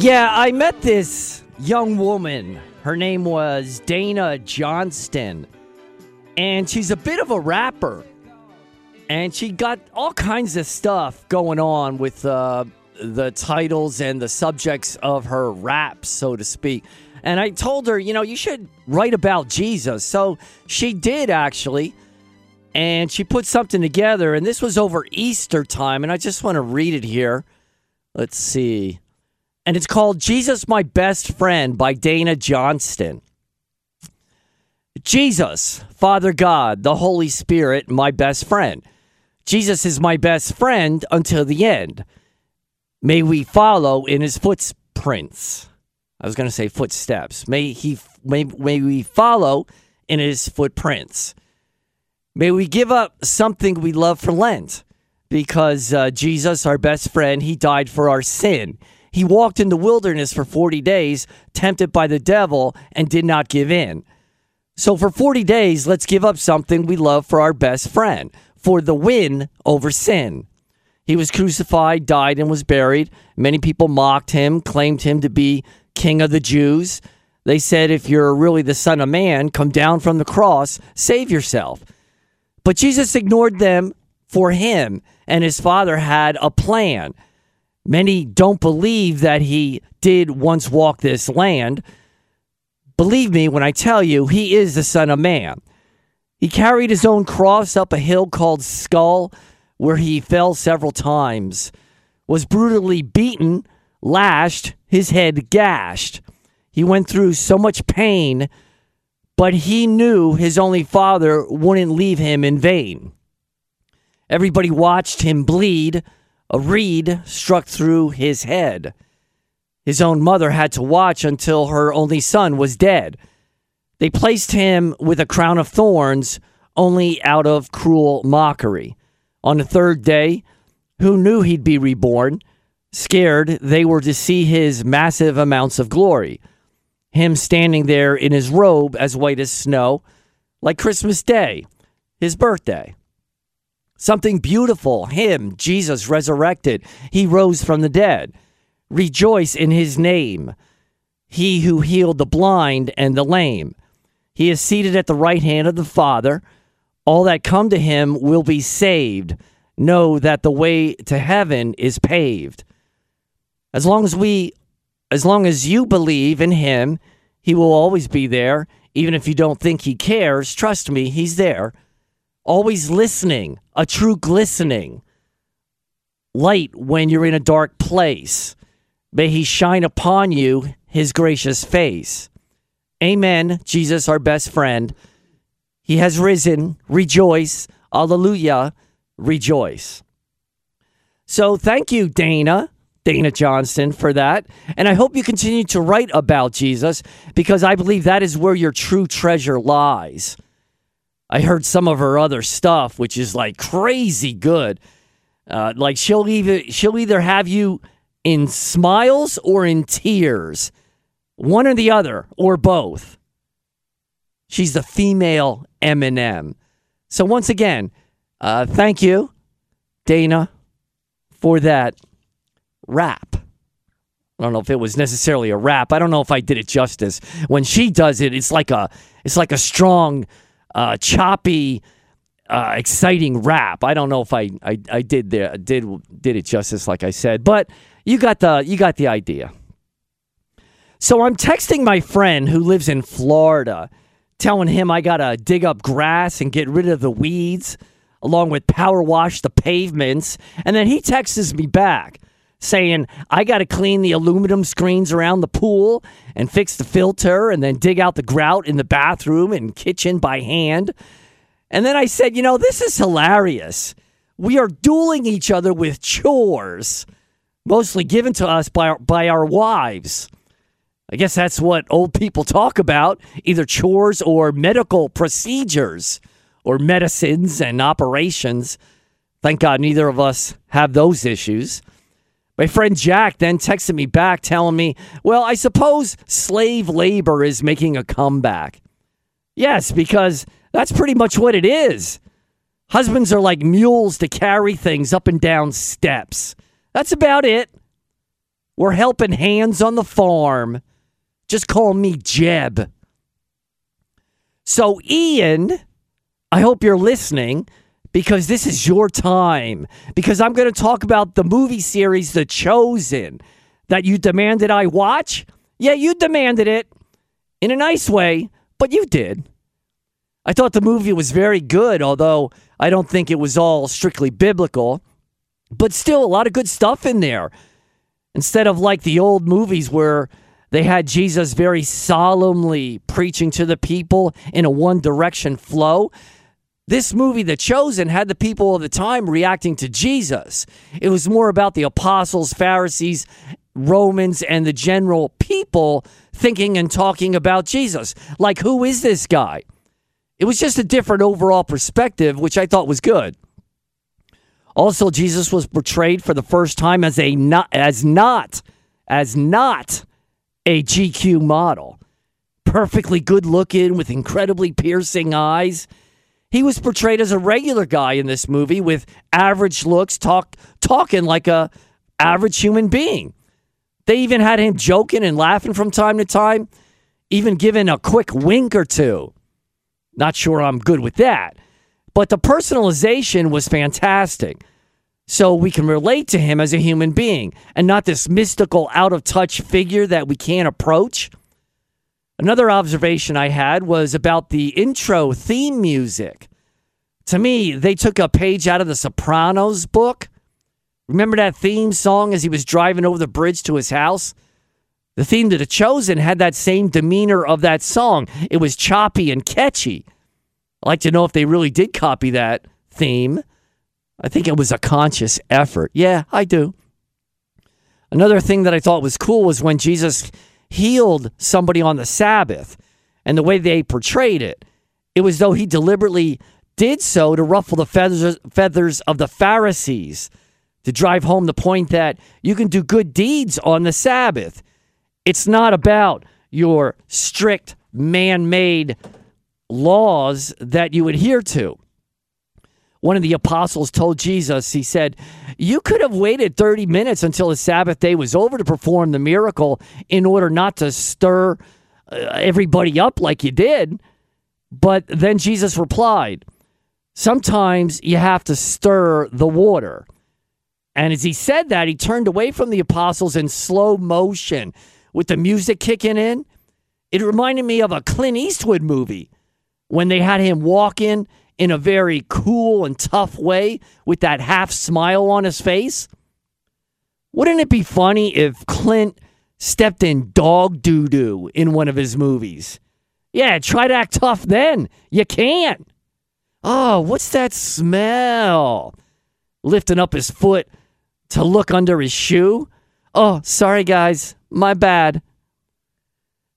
Yeah, I met this young woman. Her name was Dana Johnston. And she's a bit of a rapper. And she got all kinds of stuff going on with uh, the titles and the subjects of her rap, so to speak. And I told her, you know, you should write about Jesus. So she did actually. And she put something together. And this was over Easter time. And I just want to read it here. Let's see. And it's called Jesus, My Best Friend by Dana Johnston. Jesus, Father God, the Holy Spirit, my best friend. Jesus is my best friend until the end. May we follow in his footprints. I was going to say footsteps. May he may, may we follow in his footprints. May we give up something we love for Lent because uh, Jesus, our best friend, he died for our sin. He walked in the wilderness for 40 days, tempted by the devil, and did not give in. So for 40 days, let's give up something we love for our best friend, for the win over sin. He was crucified, died, and was buried. Many people mocked him, claimed him to be king of the Jews. They said, if you're really the Son of Man, come down from the cross, save yourself. But Jesus ignored them for him, and his father had a plan. Many don't believe that he did once walk this land. Believe me when I tell you, he is the Son of Man. He carried his own cross up a hill called Skull, where he fell several times, was brutally beaten, lashed, his head gashed. He went through so much pain, but he knew his only father wouldn't leave him in vain. Everybody watched him bleed a reed struck through his head. His own mother had to watch until her only son was dead. They placed him with a crown of thorns only out of cruel mockery. On the third day, who knew he'd be reborn? Scared, they were to see his massive amounts of glory. Him standing there in his robe as white as snow, like Christmas Day, his birthday. Something beautiful. Him, Jesus, resurrected. He rose from the dead. Rejoice in his name. He who healed the blind and the lame. He is seated at the right hand of the Father. All that come to him will be saved. Know that the way to heaven is paved. As long as we, as long as you believe in him, he will always be there. Even if you don't think he cares, trust me, he's there always listening, a true glistening light when you're in a dark place. May he shine upon you his gracious face. Amen, Jesus, our best friend. He has risen. Rejoice. Alleluia. Rejoice. So thank you, Dana, Dana Johnston, for that. And I hope you continue to write about Jesus because I believe that is where your true treasure lies. I heard some of her other stuff, which is like crazy good. Uh, like she'll either she'll either have you in smiles or in tears, one or the other, or both. She's the female Eminem. So once again, uh, thank you, Dana, for that rap. I don't know if it was necessarily a rap. I don't know if I did it justice. When she does it, it's like a it's like a strong uh, choppy, uh, exciting rap. I don't know if I, I, I did the, did did it justice like I said, but you got the you got the idea. So I'm texting my friend who lives in Florida, telling him I gotta dig up grass and get rid of the weeds, along with power wash the pavements, and then he texts me back saying, I got to clean the aluminum screens around the pool and fix the filter and then dig out the grout in the bathroom and kitchen by hand. And then I said, You know, this is hilarious. We are dueling each other with chores, mostly given to us by our, by our wives. I guess that's what old people talk about either chores or medical procedures or medicines and operations. Thank God neither of us have those issues. My friend Jack then texted me back telling me, well, I suppose slave labor is making a comeback. Yes, because that's pretty much what it is. Husbands are like mules to carry things up and down steps. That's about it. We're helping hands on the farm. Just call me Jeb. So, Ian, I hope you're listening because this is your time. Because I'm going to talk about the movie series The Chosen that you demanded I watch. Yeah, you demanded it in a nice way, but you did. I thought the movie was very good, although I don't think it was all strictly biblical, but still a lot of good stuff in there. Instead of like the old movies where they had Jesus very solemnly preaching to the people in a one direction flow. This movie, The Chosen, had the people of the time reacting to Jesus. It was more about the apostles, Pharisees, Romans, and the general people thinking and talking about Jesus. Like, who is this guy? It was just a different overall perspective, which I thought was good. Also, Jesus was portrayed for the first time as a not as not as not a GQ model. Perfectly good looking with incredibly piercing eyes. He was portrayed as a regular guy in this movie with average looks, talk talking like a average human being. They even had him joking and laughing from time to time, even giving a quick wink or two. Not sure I'm good with that. But the personalization was fantastic. So we can relate to him as a human being and not this mystical, out of touch figure that we can't approach. Another observation I had was about the intro theme music. To me, they took a page out of the Sopranos book. Remember that theme song as he was driving over the bridge to his house? The theme to The Chosen had that same demeanor of that song. It was choppy and catchy. I'd like to know if they really did copy that theme. I think it was a conscious effort. Yeah, I do. Another thing that I thought was cool was when Jesus healed somebody on the Sabbath and the way they portrayed it. It was though he deliberately did so to ruffle the feathers, feathers of the Pharisees, to drive home the point that you can do good deeds on the Sabbath. It's not about your strict man made laws that you adhere to one of the apostles told Jesus, he said, You could have waited 30 minutes until the Sabbath day was over to perform the miracle in order not to stir uh, everybody up like you did. But then Jesus replied, Sometimes you have to stir the water. And as he said that, he turned away from the apostles in slow motion with the music kicking in. It reminded me of a Clint Eastwood movie when they had him walk in a very cool and tough way with that half smile on his face? Wouldn't it be funny if Clint stepped in dog doo doo in one of his movies? Yeah, try to act tough then. You can't. Oh, what's that smell? Lifting up his foot to look under his shoe. Oh, sorry, guys. My bad.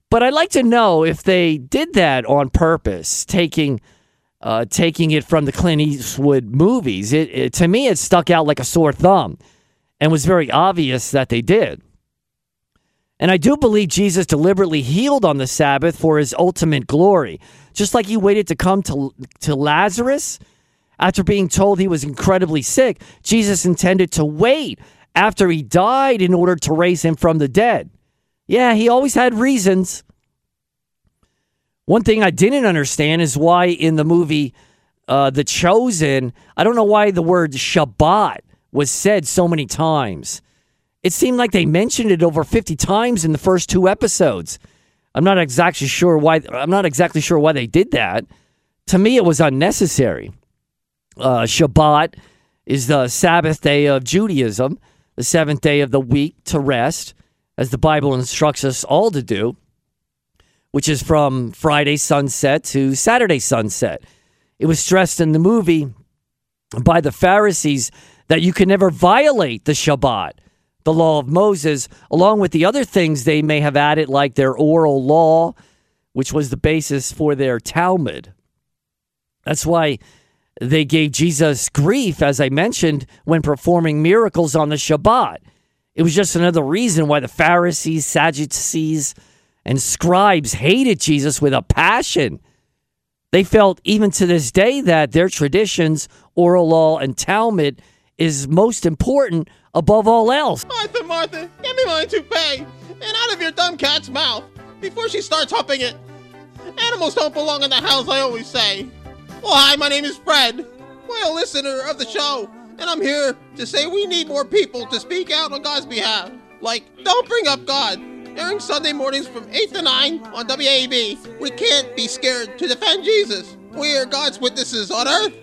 But I'd like to know if they did that on purpose, taking uh, taking it from the Clint Eastwood movies. It, it, to me, it stuck out like a sore thumb and was very obvious that they did. And I do believe Jesus deliberately healed on the Sabbath for his ultimate glory. Just like he waited to come to, to Lazarus after being told he was incredibly sick, Jesus intended to wait after he died in order to raise him from the dead. Yeah, he always had reasons. One thing I didn't understand is why in the movie uh, The Chosen, I don't know why the word Shabbat was said so many times. It seemed like they mentioned it over 50 times in the first two episodes. I'm not exactly sure why I'm not exactly sure why they did that. To me it was unnecessary. Uh, Shabbat is the Sabbath day of Judaism, the seventh day of the week to rest, as the Bible instructs us all to do which is from Friday sunset to Saturday sunset. It was stressed in the movie by the Pharisees that you can never violate the Shabbat, the law of Moses, along with the other things they may have added, like their oral law, which was the basis for their Talmud. That's why they gave Jesus grief, as I mentioned, when performing miracles on the Shabbat. It was just another reason why the Pharisees, Sadducees, and scribes hated Jesus with a passion. They felt even to this day that their traditions, oral law, and Talmud is most important above all else. Martha, Martha, give me my toupee and out of your dumb cat's mouth before she starts humping it. Animals don't belong in the house, I always say. Well, hi, my name is Fred. A listener of the show, and I'm here to say we need more people to speak out on God's behalf. Like, don't bring up God. During Sunday mornings from 8 to 9 on WAB, we can't be scared to defend Jesus. We are God's witnesses on earth.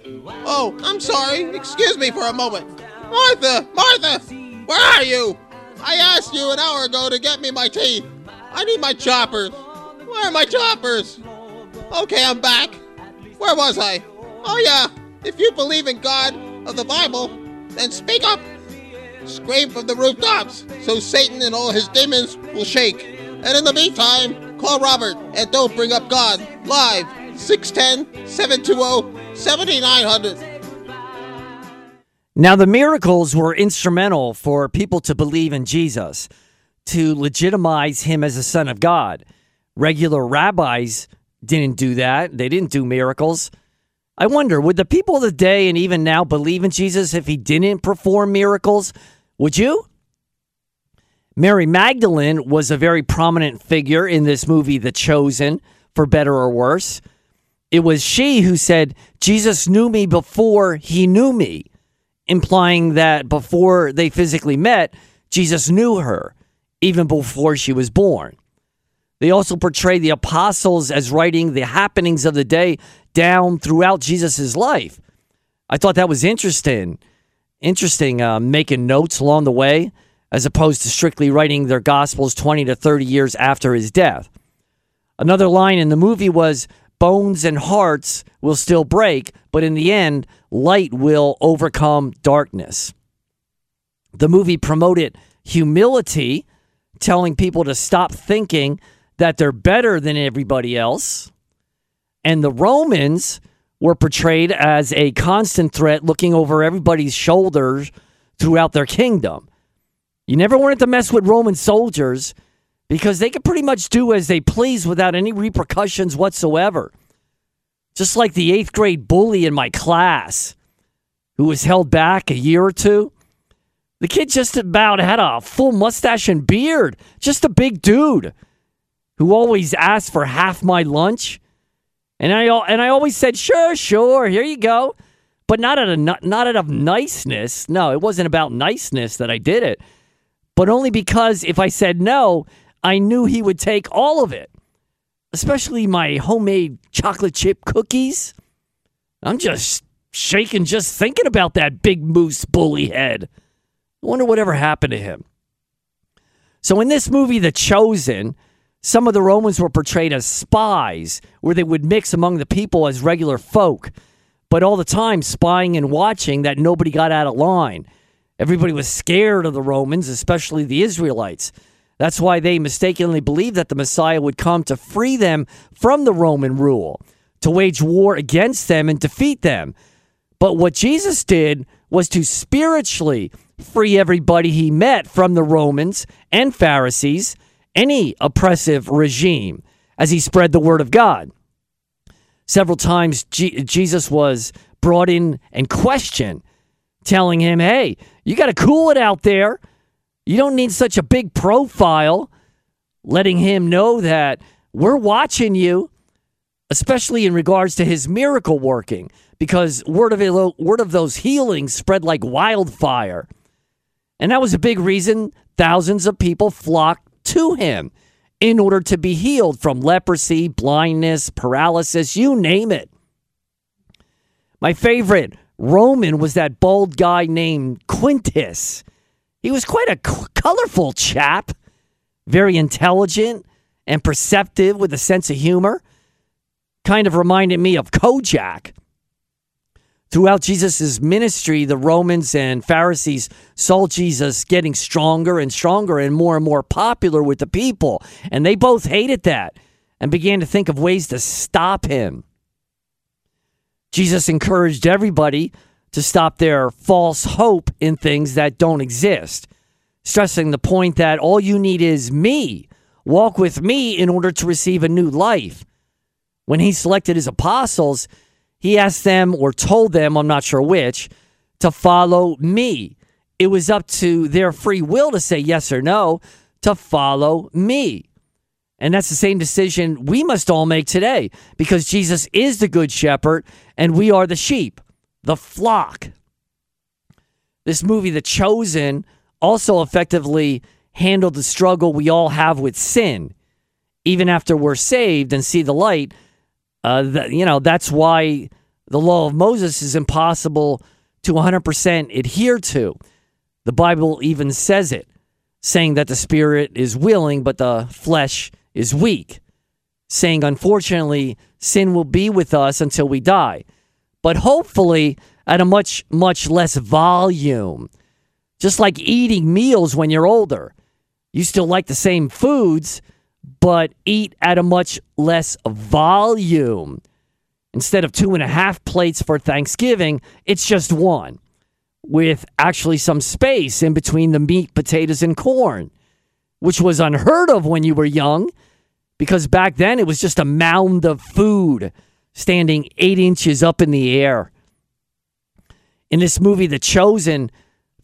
Oh, I'm sorry. Excuse me for a moment. Martha! Martha! Where are you? I asked you an hour ago to get me my teeth. I need my choppers. Where are my choppers? Okay, I'm back. Where was I? Oh, yeah. If you believe in God of the Bible, then speak up. Scream from the rooftops so Satan and all his demons will shake. And in the meantime, call Robert and don't bring up God. Live 610 720 7900. Now, the miracles were instrumental for people to believe in Jesus, to legitimize him as the Son of God. Regular rabbis didn't do that, they didn't do miracles. I wonder, would the people of the day and even now believe in Jesus if he didn't perform miracles? Would you? Mary Magdalene was a very prominent figure in this movie, The Chosen, for better or worse. It was she who said, Jesus knew me before he knew me, implying that before they physically met, Jesus knew her, even before she was born. They also portray the apostles as writing the happenings of the day down throughout Jesus' life. I thought that was interesting. Interesting, uh, making notes along the way, as opposed to strictly writing their gospels 20 to 30 years after his death. Another line in the movie was bones and hearts will still break, but in the end, light will overcome darkness. The movie promoted humility, telling people to stop thinking that they're better than everybody else. And the Romans were portrayed as a constant threat looking over everybody's shoulders throughout their kingdom. You never wanted to mess with Roman soldiers because they could pretty much do as they please without any repercussions whatsoever. Just like the eighth grade bully in my class who was held back a year or two. The kid just about had a full mustache and beard, just a big dude who always asked for half my lunch. And I and I always said, "Sure, sure, here you go." But not out of not out of niceness. No, it wasn't about niceness that I did it. But only because if I said no, I knew he would take all of it. Especially my homemade chocolate chip cookies. I'm just shaking just thinking about that big moose bully head. I wonder whatever happened to him. So in this movie, The Chosen, some of the Romans were portrayed as spies, where they would mix among the people as regular folk, but all the time spying and watching that nobody got out of line. Everybody was scared of the Romans, especially the Israelites. That's why they mistakenly believed that the Messiah would come to free them from the Roman rule, to wage war against them and defeat them. But what Jesus did was to spiritually free everybody he met from the Romans and Pharisees any oppressive regime as he spread the word of God. Several times, G- Jesus was brought in and questioned, telling him, Hey, you got to cool it out there. You don't need such a big profile, letting him know that we're watching you, especially in regards to his miracle working, because word of, word of those healings spread like wildfire. And that was a big reason thousands of people flocked to him in order to be healed from leprosy, blindness, paralysis, you name it. My favorite Roman was that bald guy named Quintus. He was quite a colorful chap, very intelligent and perceptive with a sense of humor. Kind of reminded me of Kojak. Throughout Jesus' ministry, the Romans and Pharisees saw Jesus getting stronger and stronger and more and more popular with the people. And they both hated that and began to think of ways to stop him. Jesus encouraged everybody to stop their false hope in things that don't exist, stressing the point that all you need is me. Walk with me in order to receive a new life. When he selected his apostles, he asked them or told them, I'm not sure which, to follow me it was up to their free will to say yes or no to follow me. And that's the same decision we must all make today because Jesus is the good shepherd and we are the sheep, the flock. This movie, The Chosen, also effectively handled the struggle we all have with sin. Even after we're saved and see the light, uh, you know, that's why the law of Moses is impossible to 100% adhere to. The Bible even says it, saying that the spirit is willing, but the flesh is weak, saying, unfortunately, sin will be with us until we die, but hopefully at a much, much less volume. Just like eating meals when you're older. You still like the same foods, but eat at a much less volume. Instead of two and a half plates for Thanksgiving, it's just one, with actually some space in between the meat, potatoes, and corn, which was unheard of when you were young, because back then it was just a mound of food standing eight inches up in the air. In this movie, The Chosen,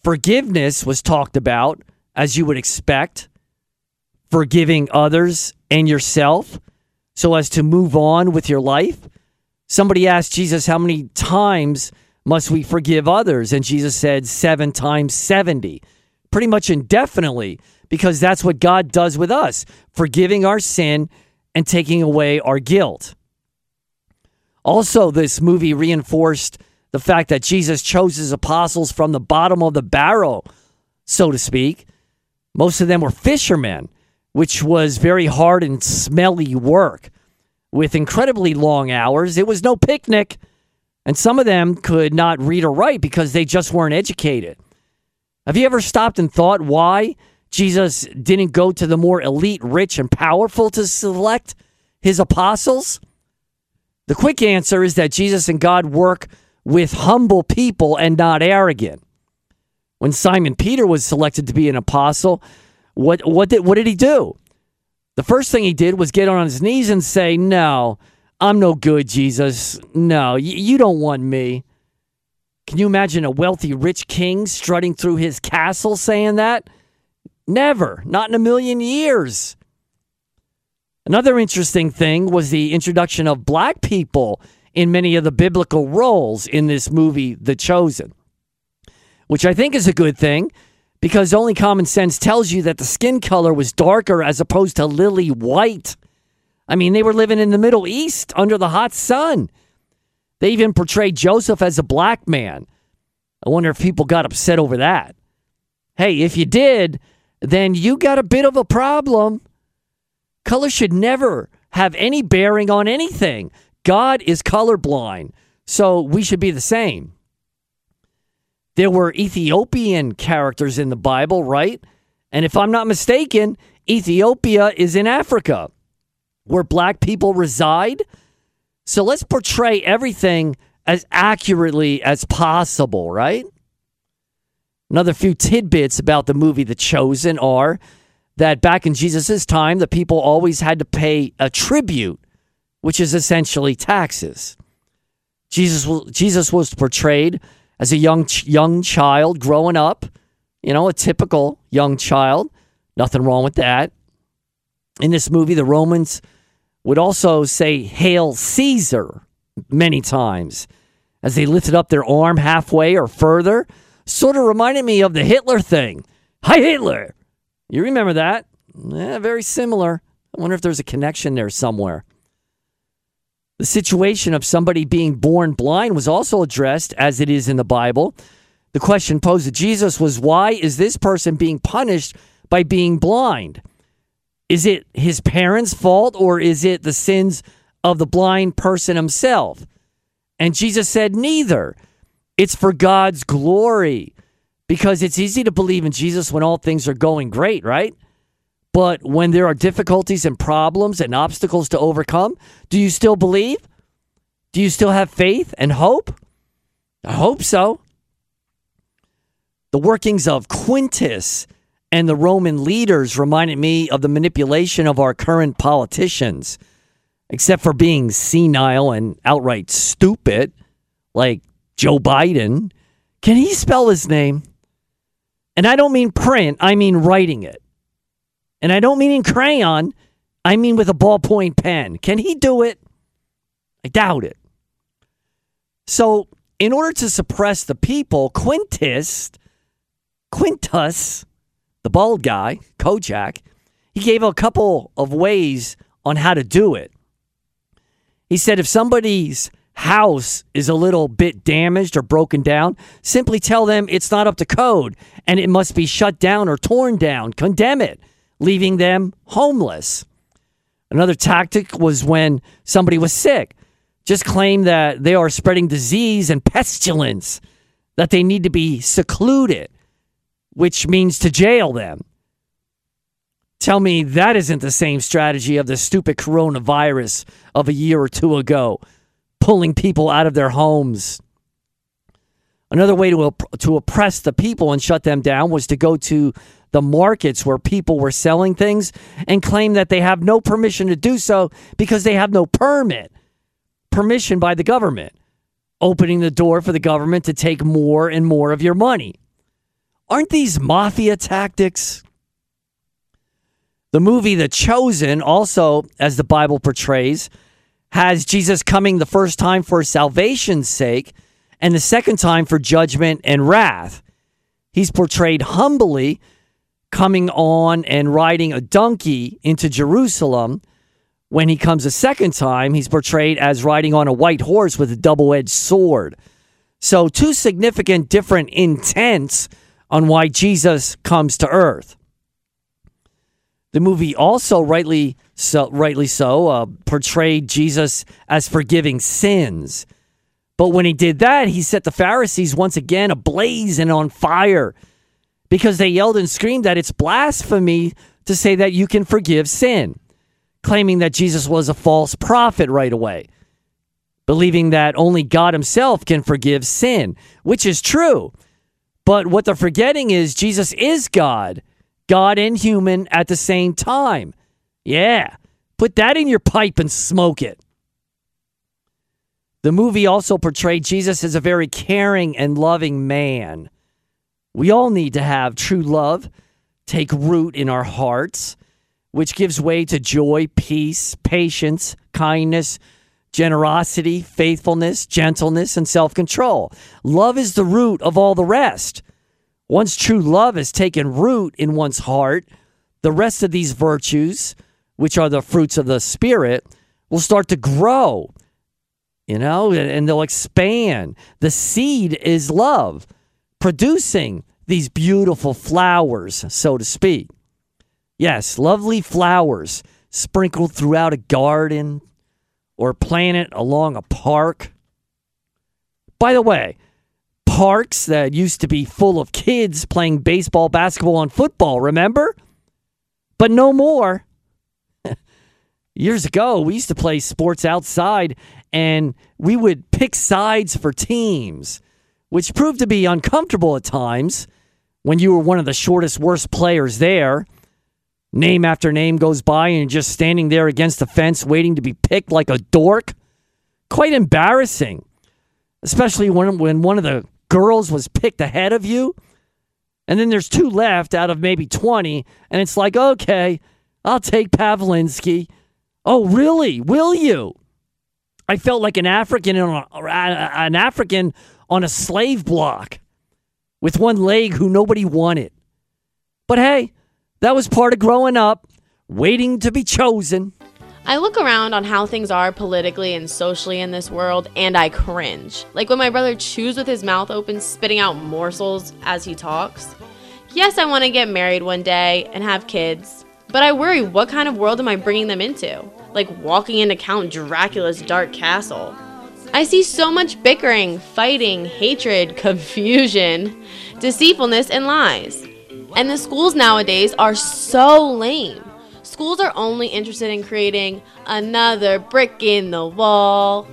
forgiveness was talked about, as you would expect, forgiving others and yourself so as to move on with your life. Somebody asked Jesus, How many times must we forgive others? And Jesus said, Seven times 70, pretty much indefinitely, because that's what God does with us, forgiving our sin and taking away our guilt. Also, this movie reinforced the fact that Jesus chose his apostles from the bottom of the barrel, so to speak. Most of them were fishermen, which was very hard and smelly work with incredibly long hours. It was no picnic. And some of them could not read or write because they just weren't educated. Have you ever stopped and thought why Jesus didn't go to the more elite, rich, and powerful to select his apostles? The quick answer is that Jesus and God work with humble people and not arrogant. When Simon Peter was selected to be an apostle, what, what, did, what did he do? The first thing he did was get on his knees and say, No, I'm no good, Jesus. No, y- you don't want me. Can you imagine a wealthy, rich king strutting through his castle saying that? Never, not in a million years. Another interesting thing was the introduction of black people in many of the biblical roles in this movie, The Chosen, which I think is a good thing because only common sense tells you that the skin color was darker as opposed to lily white. I mean, they were living in the Middle East under the hot sun. They even portrayed Joseph as a black man. I wonder if people got upset over that. Hey, if you did, then you got a bit of a problem. Color should never have any bearing on anything. God is colorblind, so we should be the same. There were Ethiopian characters in the Bible, right? And if I'm not mistaken, Ethiopia is in Africa where black people reside. So let's portray everything as accurately as possible, right? Another few tidbits about the movie The Chosen are that back in Jesus' time, the people always had to pay a tribute, which is essentially taxes. Jesus, Jesus was portrayed as a young young child growing up, you know, a typical young child. Nothing wrong with that. In this movie, the Romans would also say "Hail Caesar" many times as they lifted up their arm halfway or further. Sort of reminded me of the Hitler thing. Hi, Hitler. You remember that? Yeah, very similar. I wonder if there's a connection there somewhere. The situation of somebody being born blind was also addressed as it is in the Bible. The question posed to Jesus was why is this person being punished by being blind? Is it his parents' fault or is it the sins of the blind person himself? And Jesus said, neither. It's for God's glory because it's easy to believe in Jesus when all things are going great, right? But when there are difficulties and problems and obstacles to overcome, do you still believe? Do you still have faith and hope? I hope so. The workings of Quintus and the Roman leaders reminded me of the manipulation of our current politicians, except for being senile and outright stupid, like Joe Biden. Can he spell his name? And I don't mean print, I mean writing it. And I don't mean in crayon, I mean with a ballpoint pen. Can he do it? I doubt it. So, in order to suppress the people, Quintus, Quintus, the bald guy, Kojak, he gave a couple of ways on how to do it. He said if somebody's house is a little bit damaged or broken down, simply tell them it's not up to code and it must be shut down or torn down. Condemn it, leaving them homeless. Another tactic was when somebody was sick. Just claim that they are spreading disease and pestilence, that they need to be secluded, which means to jail them. Tell me that isn't the same strategy of the stupid coronavirus of a year or two ago, pulling people out of their homes. Another way to, to oppress the people and shut them down was to go to the markets where people were selling things and claim that they have no permission to do so because they have no permit, permission by the government, opening the door for the government to take more and more of your money. Aren't these mafia tactics? The movie The Chosen, also as the Bible portrays, has Jesus coming the first time for salvation's sake and the second time for judgment and wrath. He's portrayed humbly coming on and riding a donkey into Jerusalem. When he comes a second time, he's portrayed as riding on a white horse with a double edged sword. So, two significant different intents on why Jesus comes to earth. The movie also rightly so, rightly so, uh, portrayed Jesus as forgiving sins. But when he did that, he set the Pharisees once again ablaze and on fire because they yelled and screamed that it's blasphemy to say that you can forgive sin, claiming that Jesus was a false prophet right away, believing that only God himself can forgive sin, which is true. But what they're forgetting is Jesus is God God and human at the same time. Yeah, put that in your pipe and smoke it. The movie also portrayed Jesus as a very caring and loving man. We all need to have true love take root in our hearts, which gives way to joy, peace, patience, kindness, generosity, faithfulness, gentleness, and self control. Love is the root of all the rest. Once true love has taken root in one's heart, the rest of these virtues, which are the fruits of the Spirit, will start to grow, you know, and they'll expand. The seed is love, producing these beautiful flowers, so to speak. Yes, lovely flowers sprinkled throughout a garden or planted along a park. By the way, parks that used to be full of kids playing baseball, basketball, and football, remember? But no more. Years ago, we used to play sports outside and we would pick sides for teams, which proved to be uncomfortable at times when you were one of the shortest, worst players there. Name after name goes by and you're just standing there against the fence waiting to be picked like a dork. Quite embarrassing, especially when, when one of the girls was picked ahead of you. And then there's two left out of maybe 20. And it's like, okay, I'll take Pavlinsky. Oh, really? Will you? I felt like an African on a, an African on a slave block with one leg who nobody wanted. But hey, that was part of growing up, waiting to be chosen. I look around on how things are politically and socially in this world and I cringe. Like when my brother chews with his mouth open, spitting out morsels as he talks. Yes, I want to get married one day and have kids, but I worry what kind of world am I bringing them into? Like walking into Count Dracula's dark castle. I see so much bickering, fighting, hatred, confusion, deceitfulness, and lies. And the schools nowadays are so lame. Schools are only interested in creating another brick in the wall.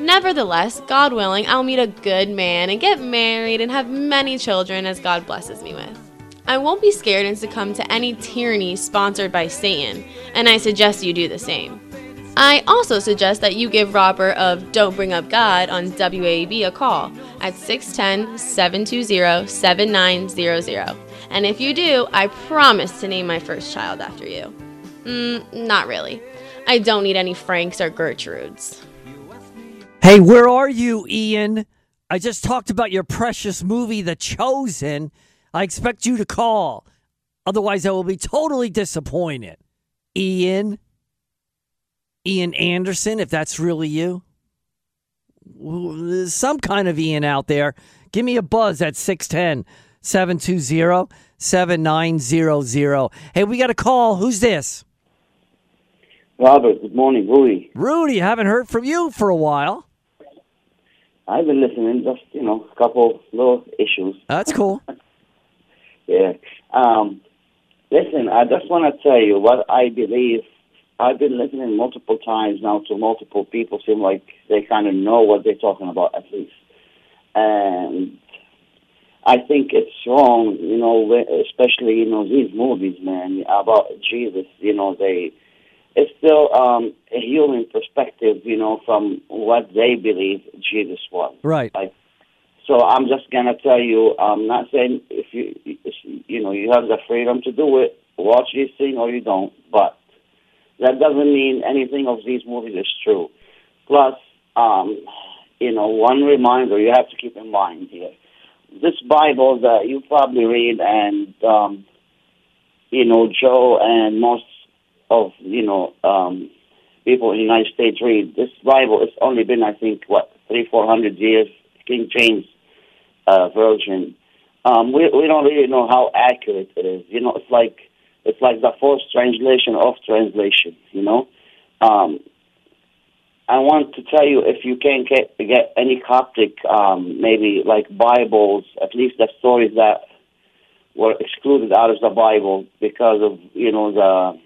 Nevertheless, God willing, I'll meet a good man and get married and have many children as God blesses me with. I won't be scared and succumb to any tyranny sponsored by Satan, and I suggest you do the same. I also suggest that you give Robert of Don't Bring Up God on WAB a call at 610 720 7900 And if you do, I promise to name my first child after you. Mm, not really. I don't need any Franks or Gertrudes. Hey, where are you, Ian? I just talked about your precious movie, The Chosen. I expect you to call. Otherwise, I will be totally disappointed. Ian? Ian Anderson, if that's really you? Some kind of Ian out there. Give me a buzz at 610 720 7900. Hey, we got a call. Who's this? Robert, good morning, Rudy. Rudy, haven't heard from you for a while. I've been listening, just, you know, a couple little issues. That's cool. yeah. Um, listen, I just want to tell you what I believe. I've been listening multiple times now to multiple people, seem like they kind of know what they're talking about at least. And I think it's wrong, you know, especially, you know, these movies, man, about Jesus, you know, they it's still um, a human perspective, you know, from what they believe Jesus was. Right. Like, so I'm just gonna tell you, I'm not saying if you, you know, you have the freedom to do it, watch this thing or you don't, but that doesn't mean anything of these movies is true. Plus, um, you know, one reminder you have to keep in mind here: this Bible that you probably read, and um, you know, Joe and most of you know um, people in the United States read. This Bible it's only been I think what three four hundred years King James uh, version. Um, we we don't really know how accurate it is. You know, it's like it's like the forced translation of translation. You know, um, I want to tell you if you can get get any Coptic, um, maybe like Bibles, at least the stories that were excluded out of the Bible because of you know the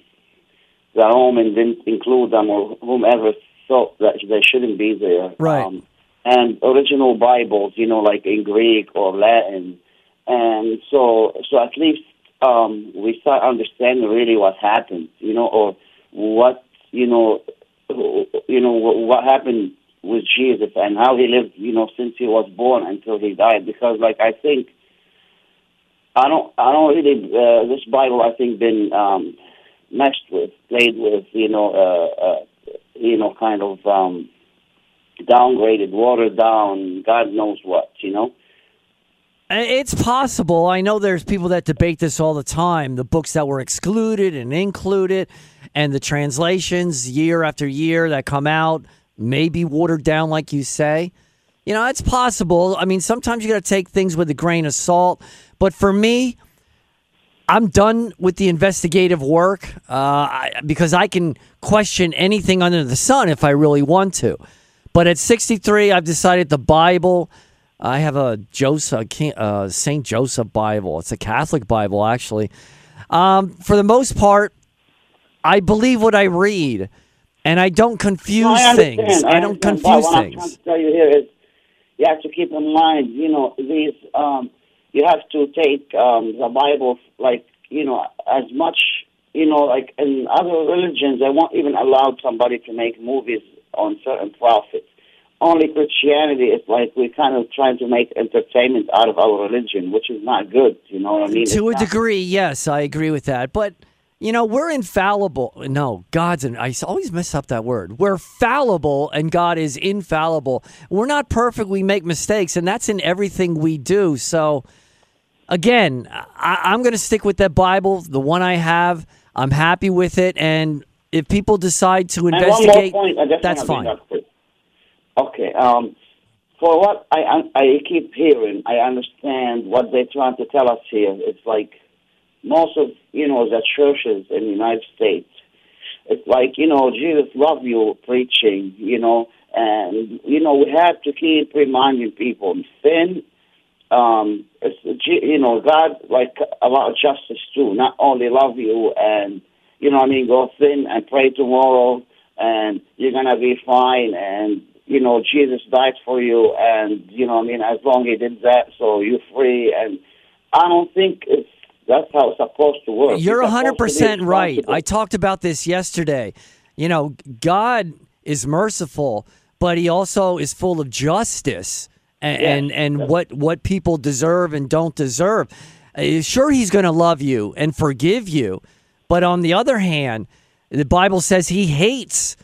the Roman didn't include them or whomever thought that they shouldn't be there. Right. Um, and original Bibles, you know, like in Greek or Latin, and so so at least um, we start understanding really what happened, you know, or what you know, you know what happened with Jesus and how he lived, you know, since he was born until he died. Because, like, I think I don't, I don't really uh, this Bible. I think been um, messed with, played with, you know, uh, uh, you know, kind of um, downgraded, watered down, God knows what, you know. It's possible. I know there's people that debate this all the time. The books that were excluded and included, and the translations year after year that come out may be watered down, like you say. You know, it's possible. I mean, sometimes you got to take things with a grain of salt. But for me, I'm done with the investigative work uh, because I can question anything under the sun if I really want to. But at 63, I've decided the Bible. I have a Joseph uh, Saint Joseph Bible. It's a Catholic Bible, actually. Um, for the most part, I believe what I read, and I don't confuse no, I things. I, I don't confuse what things. I'm trying to tell you here is, you have to keep in mind, you know, these. Um, you have to take um, the Bible like you know as much you know like in other religions they won't even allow somebody to make movies on certain prophets. Only Christianity is like we're kind of trying to make entertainment out of our religion, which is not good. You know what I mean? To it's a not- degree, yes, I agree with that. But you know, we're infallible. No, God's, and I always mess up that word. We're fallible and God is infallible. We're not perfect. We make mistakes, and that's in everything we do. So, again, I, am going to stick with that Bible, the one I have. I'm happy with it. And if people decide to investigate, point, that's fine. bring up quick. Okay. Um, for what I, I keep hearing, I understand what they're trying to tell us here. It's like most of you know the churches in the United States. It's like you know Jesus love you preaching, you know, and you know we have to keep reminding people sin. Um, it's you know God like about justice too. Not only love you and you know I mean go sin and pray tomorrow and you're gonna be fine and you know Jesus died for you and you know I mean as long as he did that so you're free and I don't think it's that's how it's supposed to work. You're It's supposed to be 100% right. I talked about this yesterday. You know, God is merciful, but he also is full of justice and Yes. and, and what what people deserve and don't deserve. Uh, Sure, he's going to love you and forgive you, but on the other hand, the Bible says he hates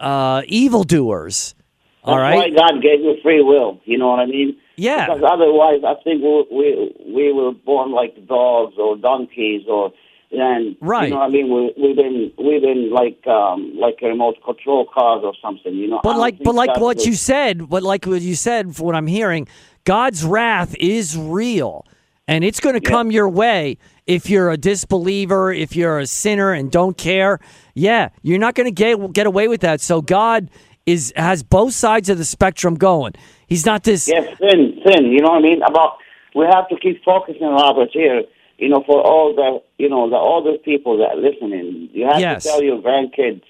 uh, evildoers. All That's right. why God gave you free will. You know what I mean? Yeah. Because otherwise, I think we we we were born like dogs or donkeys or and Right. you know what I mean. We we've been we've been like um like a remote control cars or something. You know. But like, but like what you said, what like what you said, for what I'm hearing, God's wrath is real, and it's going to Yeah. come your way if you're a disbeliever, if you're a sinner and don't care. Yeah, you're not going to get get away with that. So God is has both sides of the spectrum going. He's not this. Yes, sin, sin. You know what I mean? About we have to keep focusing, on Robert. Here, you know, for all the you know the older people that are listening, you have Yes. to tell your grandkids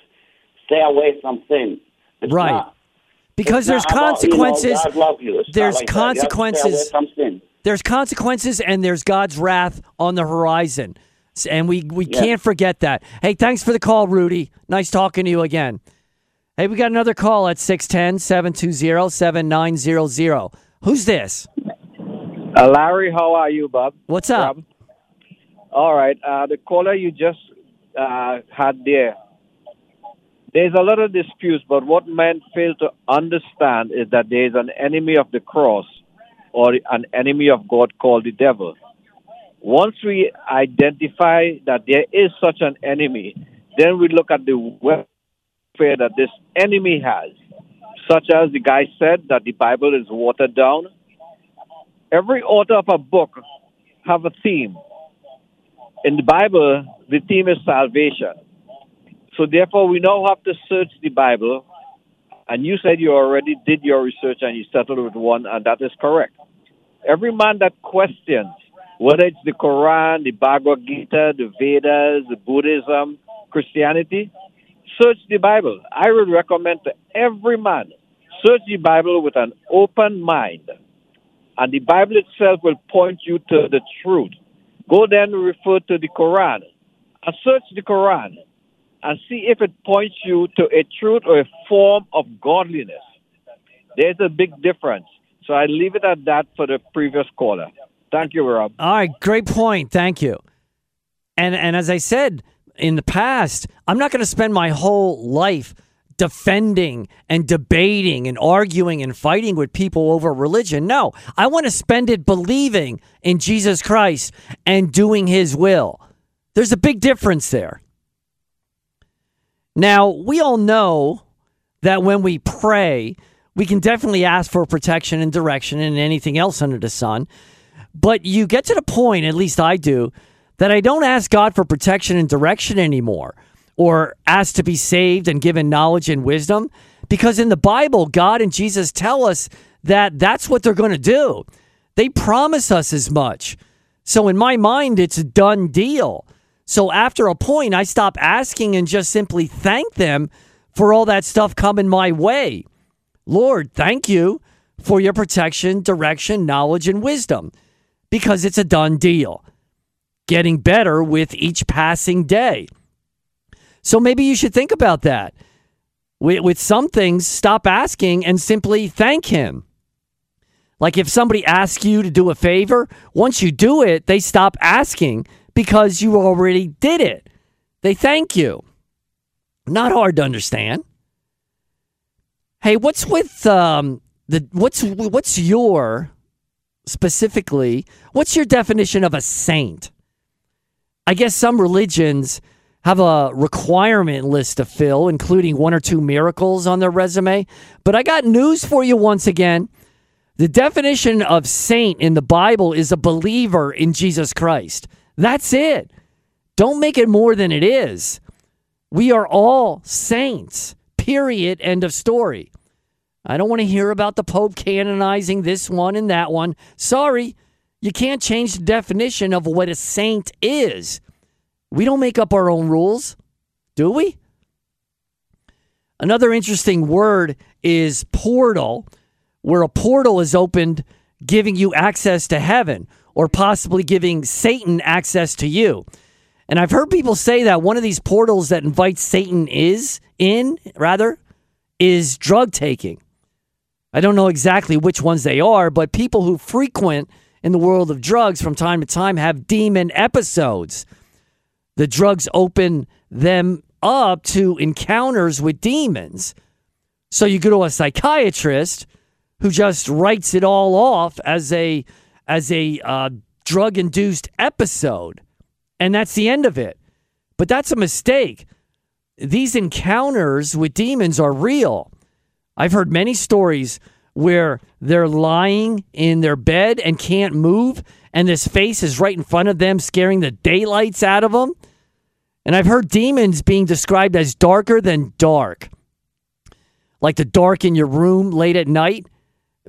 stay away from sin. It's Right. not- because there's not about, you know, consequences. God love you. It's not there's like that. You have to stay consequences. Away from sin. there's consequences and there's God's wrath on the horizon. And we, we Yeah. can't forget that. Hey, thanks for the call, Rudy. Nice talking to you again. Hey, we got another call at 610 720 7900. Who's this? Uh, Larry, how are you, Bob? What's up? Rob? All right. Uh, the caller you just uh, had there, there's a lot of disputes, but what men fail to understand is that there is an enemy of the cross or an enemy of God called the devil. Once we identify that there is such an enemy, then we look at the warfare that this enemy has, such as the guy said that the Bible is watered down every author of a book have a theme. In the Bible, the theme is salvation. So therefore, we now have to search the Bible. And you said you already did your research and you settled with one, and that is correct. Every man that questions whether it's the Quran, the Bhagavad Gita, the Vedas, the Buddhism, Christianity, search the Bible. I would recommend to every man search the Bible with an open mind and the Bible itself will point you to the truth. Go then refer to the Quran and search the Quran and see if it points you to a truth or a form of godliness. There's a big difference. So I leave it at that for the previous caller. Thank you, Rob. All right, great point. Thank you. And and as I said in the past, I'm not going to spend my whole life defending and debating and arguing and fighting with people over religion. No, I want to spend it believing in Jesus Christ and doing his will. There's a big difference there. Now, we all know that when we pray, we can definitely ask for protection and direction and anything else under the sun. But you get to the point, at least I do, that I don't ask God for protection and direction anymore or ask to be saved and given knowledge and wisdom because in the Bible, God and Jesus tell us that that's what they're going to do. They promise us as much. So in my mind, it's a done deal. So after a point, I stop asking and just simply thank them for all that stuff coming my way. Lord, thank you for your protection, direction, knowledge, and wisdom because it's a done deal. Getting better with each passing day. So maybe you should think about that. With, with some things, stop asking and simply thank Him. Like if somebody asks you to do a favor, once you do it, they stop asking because you already did it. They thank you. Not hard to understand. Hey, what's with um the what's what's your specifically what's your definition of a saint? I guess some religions have a requirement list to fill, including one or two miracles on their resume. But I got news for you once again. The definition of saint in the Bible is a believer in Jesus Christ. That's it. Don't make it more than it is. We are all saints, period. End of story. I don't want to hear about the Pope canonizing this one and that one. Sorry, you can't change the definition of what a saint is. We don't make up our own rules, do we? Another interesting word is portal, where a portal is opened, giving you access to heaven or possibly giving Satan access to you. And I've heard people say that one of these portals that invites Satan is in, rather, is drug taking. I don't know exactly which ones they are, but people who frequent in the world of drugs from time to time have demon episodes. The drugs open them up to encounters with demons. So you go to a psychiatrist who just writes it all off as a as a uh, drug induced episode, and that's the end of it. But that's a mistake. These encounters with demons are real. I've heard many stories where they're lying in their bed and can't move, and this face is right in front of them, scaring the daylights out of them. And I've heard demons being described as darker than dark, like the dark in your room late at night,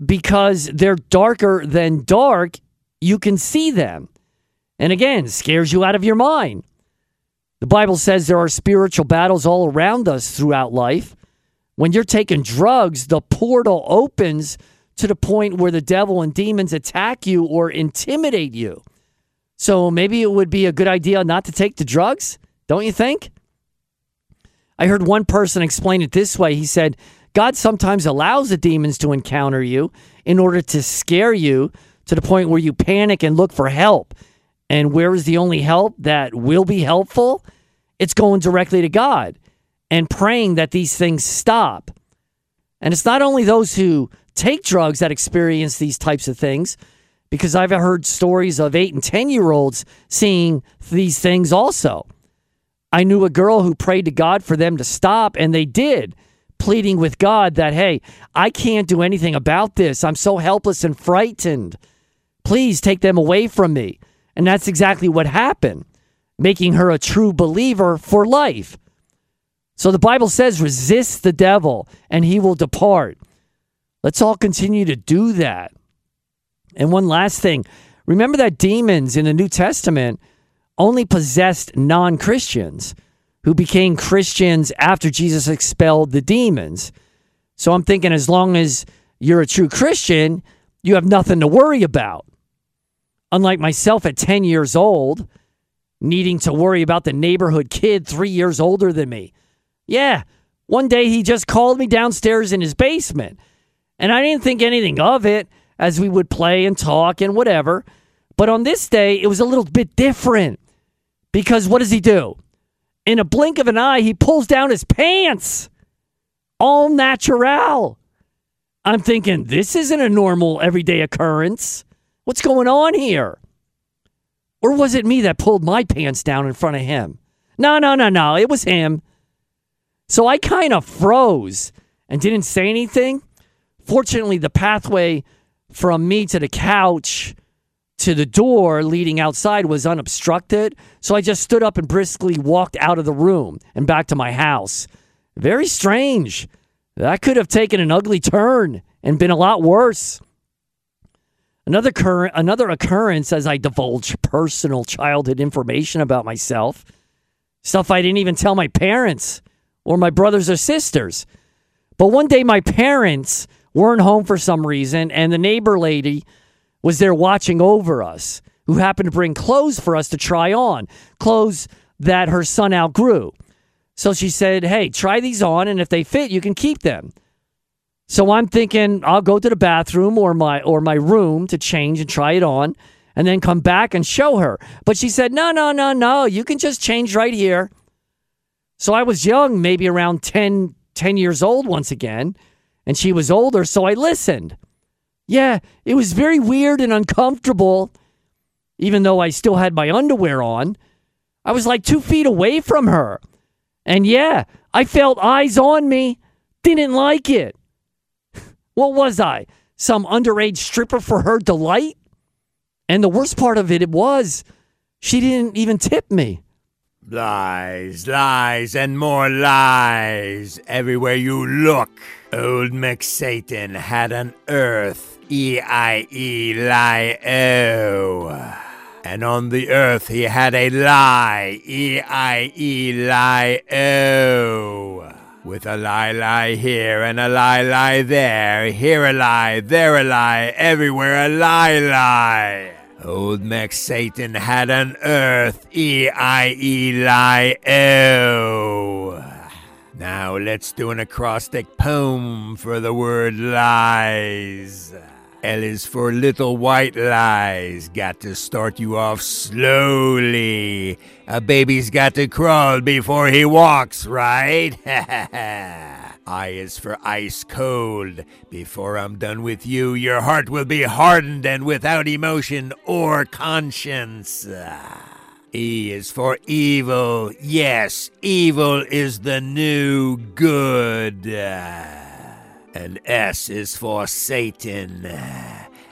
because they're darker than dark. You can see them. And again, scares you out of your mind. The Bible says there are spiritual battles all around us throughout life. When you're taking drugs, the portal opens to the point where the devil and demons attack you or intimidate you. So maybe it would be a good idea not to take the drugs, don't you think? I heard one person explain it this way. He said, God sometimes allows the demons to encounter you in order to scare you to the point where you panic and look for help. And where is the only help that will be helpful? It's going directly to God and praying that these things stop. And it's not only those who take drugs that experience these types of things, because I've heard stories of eight and 10 year olds seeing these things also. I knew a girl who prayed to God for them to stop, and they did, pleading with God that, hey, I can't do anything about this. I'm so helpless and frightened. Please take them away from me. And that's exactly what happened, making her a true believer for life. So the Bible says, resist the devil and he will depart. Let's all continue to do that. And one last thing remember that demons in the New Testament only possessed non Christians who became Christians after Jesus expelled the demons. So I'm thinking, as long as you're a true Christian, you have nothing to worry about. Unlike myself at 10 years old, needing to worry about the neighborhood kid three years older than me. Yeah, one day he just called me downstairs in his basement, and I didn't think anything of it as we would play and talk and whatever. But on this day, it was a little bit different because what does he do? In a blink of an eye, he pulls down his pants. All natural. I'm thinking, this isn't a normal everyday occurrence. What's going on here? Or was it me that pulled my pants down in front of him? No, no, no, no. It was him. So I kind of froze and didn't say anything. Fortunately, the pathway from me to the couch to the door leading outside was unobstructed. So I just stood up and briskly walked out of the room and back to my house. Very strange. That could have taken an ugly turn and been a lot worse. Another current, another occurrence as I divulge personal childhood information about myself, stuff I didn't even tell my parents or my brothers or sisters. But one day my parents weren't home for some reason, and the neighbor lady was there watching over us, who happened to bring clothes for us to try on, clothes that her son outgrew. So she said, Hey, try these on, and if they fit, you can keep them. So I'm thinking I'll go to the bathroom or my or my room to change and try it on and then come back and show her. But she said, "No, no, no, no. You can just change right here." So I was young, maybe around 10, 10 years old once again, and she was older, so I listened. Yeah, it was very weird and uncomfortable, even though I still had my underwear on. I was like two feet away from her. And yeah, I felt eyes on me. Didn't like it. What was I? Some underage stripper for her delight? And the worst part of it, it was she didn't even tip me. Lies, lies, and more lies. Everywhere you look, old McSatan had an earth. E I E lie O. And on the earth he had a lie. E I E lie O. With a lie lie here and a lie lie there. Here a lie, there a lie, everywhere a lie lie. Old Mac Satan had an earth. E I E lie O. Now let's do an acrostic poem for the word lies. L is for little white lies. Got to start you off slowly. A baby's got to crawl before he walks, right? I is for ice cold. Before I'm done with you, your heart will be hardened and without emotion or conscience. E is for evil. Yes, evil is the new good. And S is for Satan.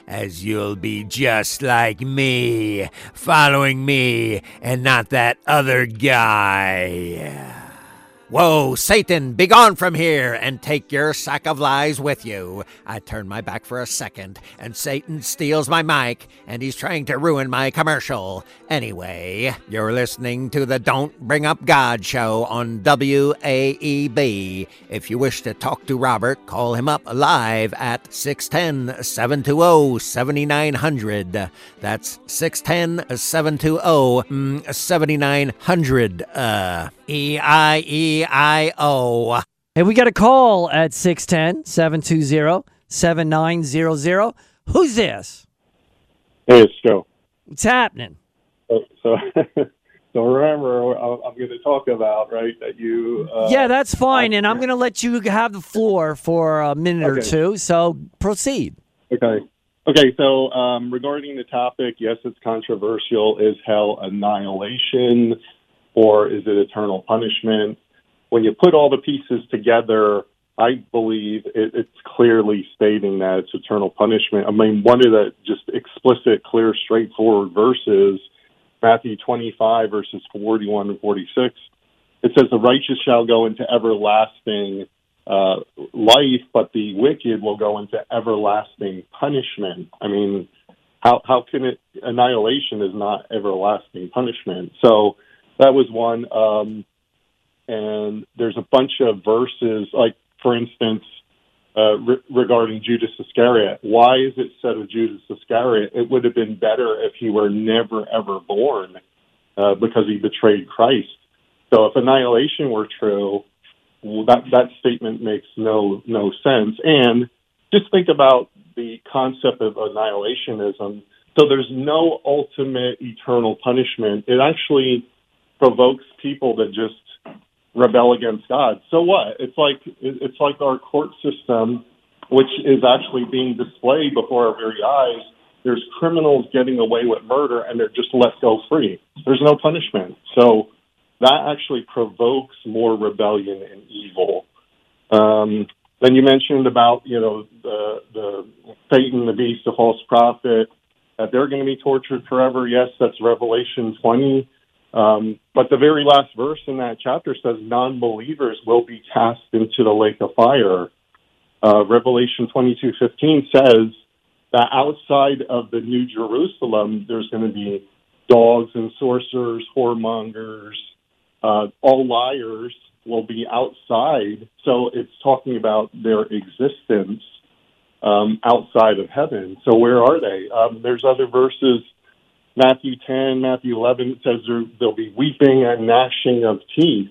As you'll be just like me, following me and not that other guy. Whoa, Satan, begone from here and take your sack of lies with you. I turn my back for a second, and Satan steals my mic, and he's trying to ruin my commercial. Anyway, you're listening to the Don't Bring Up God show on WAEB. If you wish to talk to Robert, call him up live at 610 720 7900. That's 610 720 7900. Uh, E I E I O. Hey, we got a call at 610 720 7900. Who's this? Hey, it's Joe. What's happening? So, so, so remember, I- I'm going to talk about right that you. Uh, yeah, that's fine. And I'm going to let you have the floor for a minute or two. So proceed. Okay. Okay. So um, regarding the topic, yes, it's controversial. Is hell annihilation, or is it eternal punishment? When you put all the pieces together, I believe it, it's clearly stating that it's eternal punishment. I mean, one of the just explicit, clear, straightforward verses, Matthew 25 verses 41 and 46. It says, "The righteous shall go into everlasting uh, life, but the wicked will go into everlasting punishment." I mean, how how can it annihilation is not everlasting punishment? So that was one. Um, and there's a bunch of verses, like for instance, uh, re- regarding Judas Iscariot. Why is it said of Judas Iscariot? It would have been better if he were never ever born, uh, because he betrayed Christ. So if annihilation were true, well, that that statement makes no no sense. And just think about the concept of annihilationism. So there's no ultimate eternal punishment. It actually provokes people to just rebel against God. So what? It's like it's like our court system, which is actually being displayed before our very eyes. There's criminals getting away with murder, and they're just let go free. There's no punishment. So that actually provokes more rebellion and evil. Um, then you mentioned about you know the the Satan, the beast, the false prophet. That they're going to be tortured forever. Yes, that's Revelation 20. Um, but the very last verse in that chapter says non-believers will be cast into the lake of fire. Uh, Revelation 22:15 says that outside of the New Jerusalem, there's going to be dogs and sorcerers, whoremongers, uh, all liars will be outside. So it's talking about their existence um, outside of heaven. So where are they? Um, there's other verses. Matthew 10, Matthew 11 it says there, there'll be weeping and gnashing of teeth,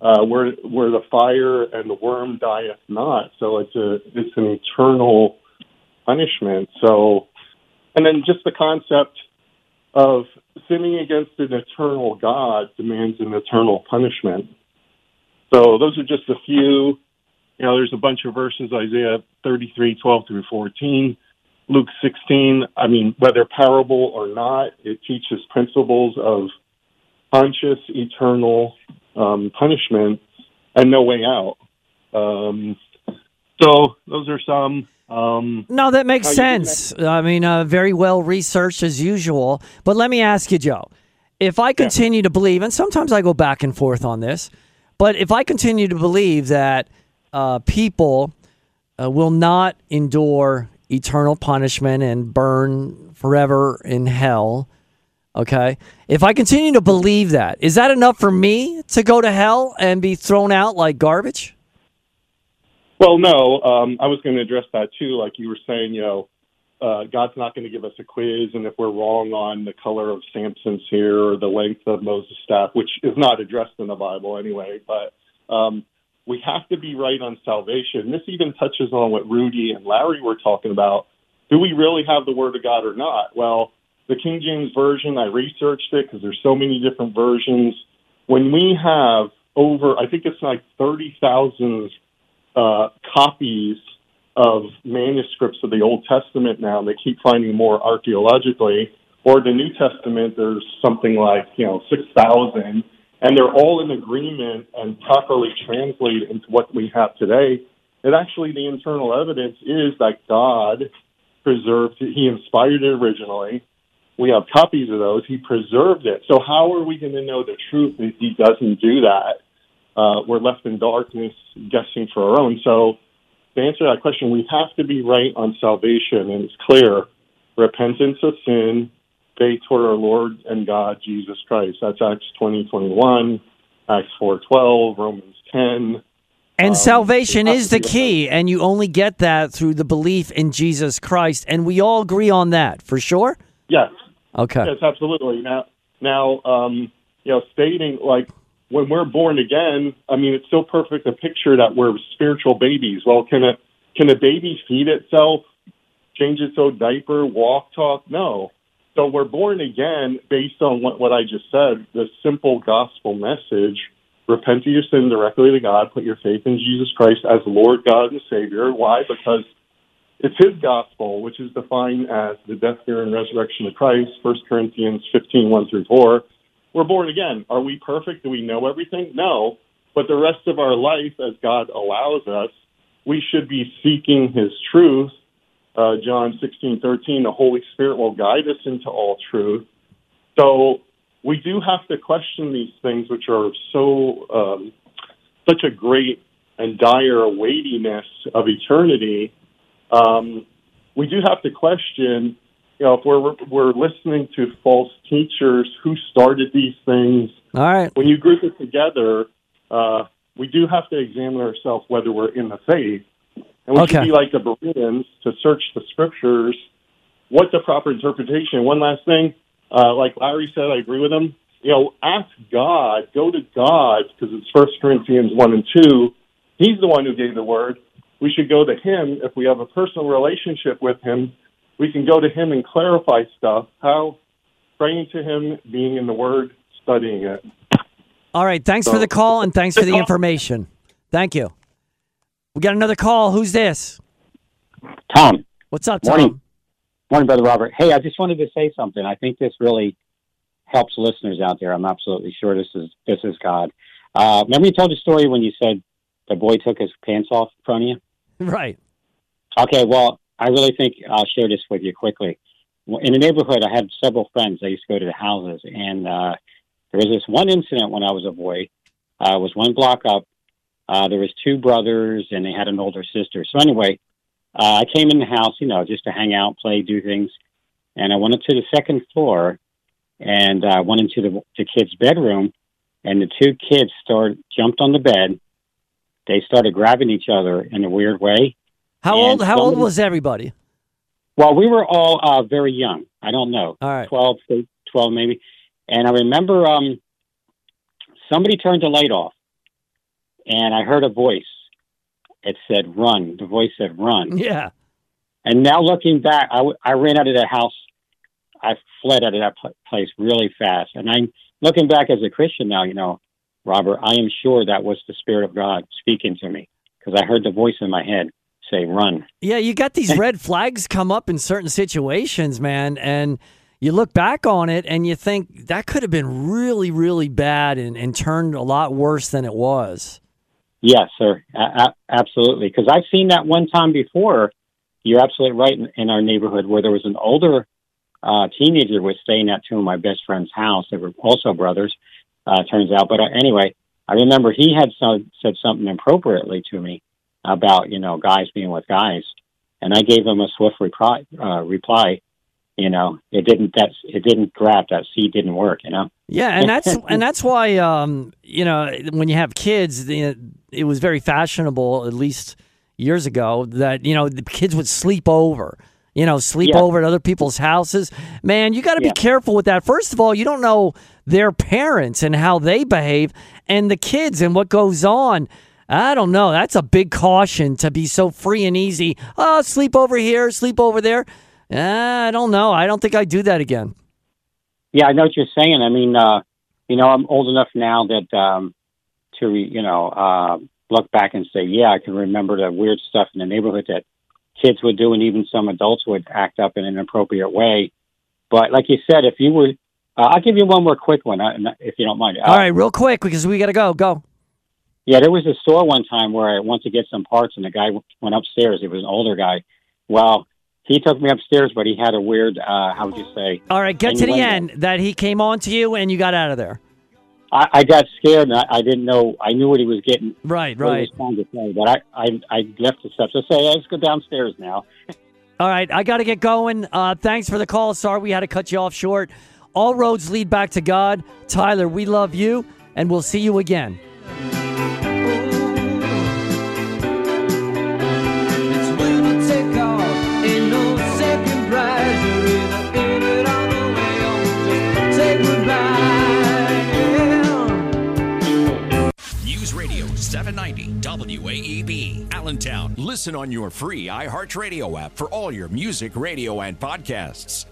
uh, where where the fire and the worm dieth not. So it's a it's an eternal punishment. So, and then just the concept of sinning against an eternal God demands an eternal punishment. So those are just a few. You know, there's a bunch of verses, Isaiah 33, 12 through 14. Luke 16, I mean, whether parable or not, it teaches principles of conscious, eternal um, punishment and no way out. Um, so those are some. Um, No, that makes sense. I mean, uh, very well researched as usual. But let me ask you, Joe, if I continue to believe, and sometimes I go back and forth on this, but if I continue to believe that uh, people uh, will not endure eternal punishment and burn forever in hell, okay? If I continue to believe that, is that enough for me to go to hell and be thrown out like garbage? Well, no, um, I was going to address that too. Like you were saying, you know, uh, God's not going to give us a quiz, and if we're wrong on the color of Samson's hair or the length of Moses' staff, which is not addressed in the Bible anyway, but um, we have to be right on salvation. This even touches on what Rudy and Larry were talking about. do we really have the Word of God or not? Well, the King James Version, I researched it because there's so many different versions. When we have over, I think it's like 30,000 uh, copies of manuscripts of the Old Testament now, and they keep finding more archaeologically. Or the New Testament, there's something like, you know, 6,000, and they're all in agreement and properly translated into what we have today. And actually, the internal evidence is that God preserved it. He inspired it originally. We have copies of those. He preserved it. So how are we going to know the truth if he doesn't do that? Uh, we're left in darkness, guessing for our own. So to answer that question, we have to be right on salvation, and it's clear: repentance of sin, faith toward our Lord and God Jesus Christ. That's Acts twenty twenty one, Acts four twelve, Romans ten. And Um, salvation is the key, and you only get that through the belief in Jesus Christ, and we all agree on that for sure. Yes, Okay. Yes, absolutely. Now, now, um, you know, stating like when we're born again, I mean, it's so perfect a picture that we're spiritual babies. Well, can a can a baby feed itself, change its own diaper, walk, talk? No. So we're born again based on what, what I just said, the simple gospel message. Repent of your sin directly to God. Put your faith in Jesus Christ as Lord, God, and Savior. Why? Because it's his gospel, which is defined as the death, burial, and resurrection of Christ, 1 Corinthians 15, 1 through 4. We're born again. Are we perfect? Do we know everything? No. But the rest of our life, as God allows us, we should be seeking his truth. Uh, John 16, 13, the Holy Spirit will guide us into all truth. So we do have to question these things, which are so, um, such a great and dire weightiness of eternity um, we do have to question, you know, if we're we're listening to false teachers who started these things. All right. When you group it together, uh, we do have to examine ourselves whether we're in the faith, and we Okay. should be like the Bereans to search the scriptures. What's the proper interpretation? One last thing, uh, like Larry said, I agree with him. You know, ask God, go to God, because it's First Corinthians one and two. He's the one who gave the word we should go to him if we have a personal relationship with him. We can go to him and clarify stuff. How? Praying to him, being in the Word, studying it. All right. Thanks for the call and thanks for the information. Thank you. We got another call. Who's this? Tom. What's up, Tom? Morning. Morning, Brother Robert. Hey, I just wanted to say something. I think this really helps listeners out there. I'm absolutely sure this is this is God. Uh, remember you told the story when you said the boy took his pants off in front of you? Right. Okay, well, I really think I'll share this with you quickly. In the neighborhood, I had several friends. I used to go to the houses, and uh, there was this one incident when I was a boy. Uh, it was one block up. Uh, there was two brothers, and they had an older sister. So anyway, uh, I came in the house, you know, just to hang out, play, do things. And I went up to the second floor, and I uh, went into the, the kid's bedroom, and the two kids started jumped on the bed. They started grabbing each other in a weird way. How And old? How old was everybody? Well, we were all uh, very young. I don't know, All right. 12, 12 maybe. And I remember um, somebody turned the light off, and I heard a voice. It said, run. The voice said, run. Yeah. And now looking back, I, w- I ran out of that house. I fled out of that pl- place really fast. And I'm looking back as a Christian now, you know, Robert, I am sure that was the Spirit of God speaking to me because I heard the voice in my head say, run. Yeah, you got these red flags come up in certain situations, man, and you look back on it and you think that could have been really, really bad and, and turned a lot worse than it was. Yes, sir. A- absolutely. Because I've seen that one time before. You're absolutely right in, in our neighborhood where there was an older uh, teenager was staying at two of my best friend's house. They were also brothers, uh, turns out. But uh, anyway, I remember he had some, said something appropriately to me about you know guys being with guys, and I gave him a swift reply. Uh, reply. You know, it didn't that it didn't grab that seed didn't work. You know. Yeah, and that's and that's why um, you know when you have kids, the, it was very fashionable, at least years ago, that you know the kids would sleep over. You know, sleep Yeah. over at other people's houses. Man, you got to Yeah. be careful with that. First of all, you don't know their parents and how they behave, and the kids and what goes on. I don't know. That's a big caution to be so free and easy. Oh, sleep over here, sleep over there. Uh, I don't know. I don't think I'd do that again. Yeah, I know what you're saying. I mean, uh, you know, I'm old enough now that um, to re, you know uh, look back and say, yeah, I can remember the weird stuff in the neighborhood that kids would do, and even some adults would act up in an inappropriate way. But like you said, if you were, uh, I'll give you one more quick one, uh, if you don't mind. Uh, All right, real quick because we got to go. Go. Yeah, there was a store one time where I went to get some parts, and the guy went upstairs. He was an older guy. Well, he took me upstairs, but he had a weird, uh, how would you say? All right, get to the end that he came on to you and you got out of there. I, I got scared, and I, I didn't know. I knew what he was getting. Right, right. was trying to say, but I, I, I left the stuff. So say, let's go downstairs now. All right, I got to get going. Uh, thanks for the call. Sorry we had to cut you off short. All roads lead back to God. Tyler, we love you, and we'll see you again. 790 WAEB, Allentown. Listen on your free iHeartRadio app for all your music, radio, and podcasts.